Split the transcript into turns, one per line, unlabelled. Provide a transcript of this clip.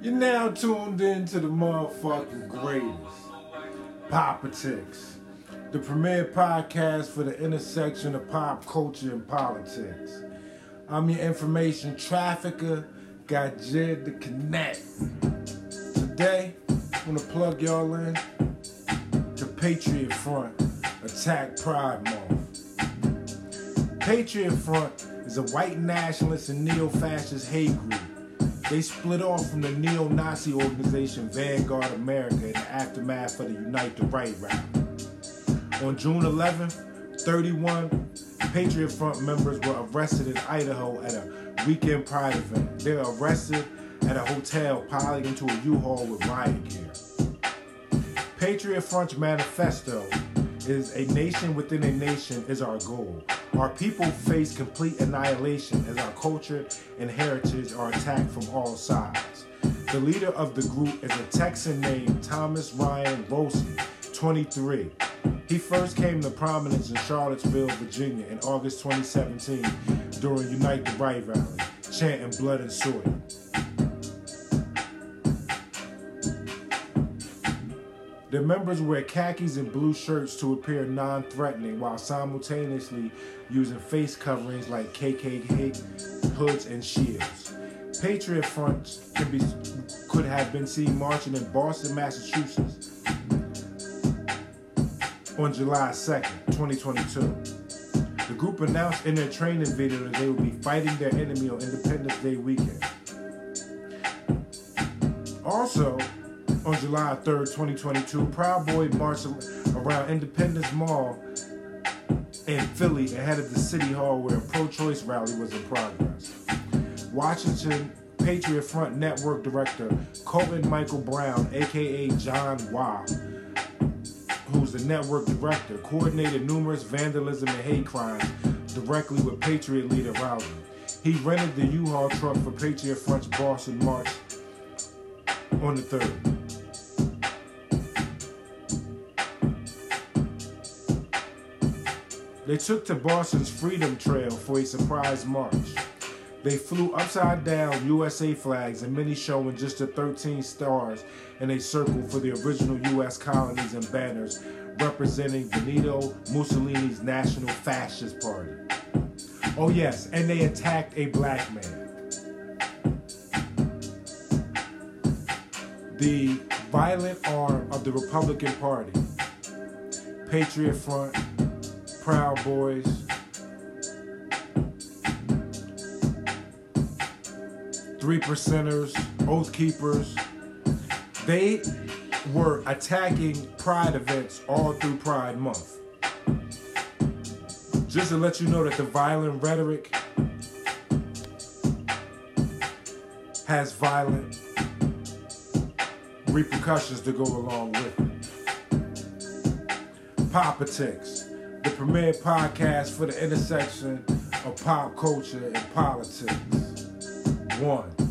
You're now tuned in to the motherfucking greatest. Politics. The premier podcast for the intersection of pop culture and politics. I'm your information trafficker, got Jed the Connect. Today, I'm gonna plug y'all in to Patriot Front Attack Pride Month. Patriot Front is a white nationalist and neo-fascist hate group they split off from the neo-Nazi organization Vanguard America in the aftermath of the Unite the Right rally. On June 11th, 31 Patriot Front members were arrested in Idaho at a weekend pride event. They were arrested at a hotel piling into a U-Haul with riot gear. Patriot Front's manifesto is a nation within a nation is our goal. Our people face complete annihilation as our culture and heritage are attacked from all sides. The leader of the group is a Texan named Thomas Ryan Rousseau, 23. He first came to prominence in Charlottesville, Virginia in August 2017 during Unite the Right rally, chanting blood and soil. The members wear khakis and blue shirts to appear non threatening while simultaneously using face coverings like KKK hoods and shields. Patriot Front can be, could have been seen marching in Boston, Massachusetts on July 2nd, 2022. The group announced in their training video that they would be fighting their enemy on Independence Day weekend. Also, on July 3rd, 2022, Proud Boy marched around Independence Mall in Philly ahead of the City Hall where a pro-choice rally was in progress. Washington Patriot Front Network Director Colton Michael Brown, aka John Wah, who's the network director, coordinated numerous vandalism and hate crimes directly with Patriot leader Rowley. He rented the U-Haul truck for Patriot Front's Boston March on the 3rd. They took to Boston's Freedom Trail for a surprise march. They flew upside down USA flags and many showing just the 13 stars in a circle for the original US colonies and banners representing Benito Mussolini's National Fascist Party. Oh, yes, and they attacked a black man. The violent arm of the Republican Party, Patriot Front, Proud Boys. Three percenters, Oath Keepers. They were attacking Pride events all through Pride Month. Just to let you know that the violent rhetoric has violent repercussions to go along with it. Politics the premier podcast for the intersection of pop culture and politics. One.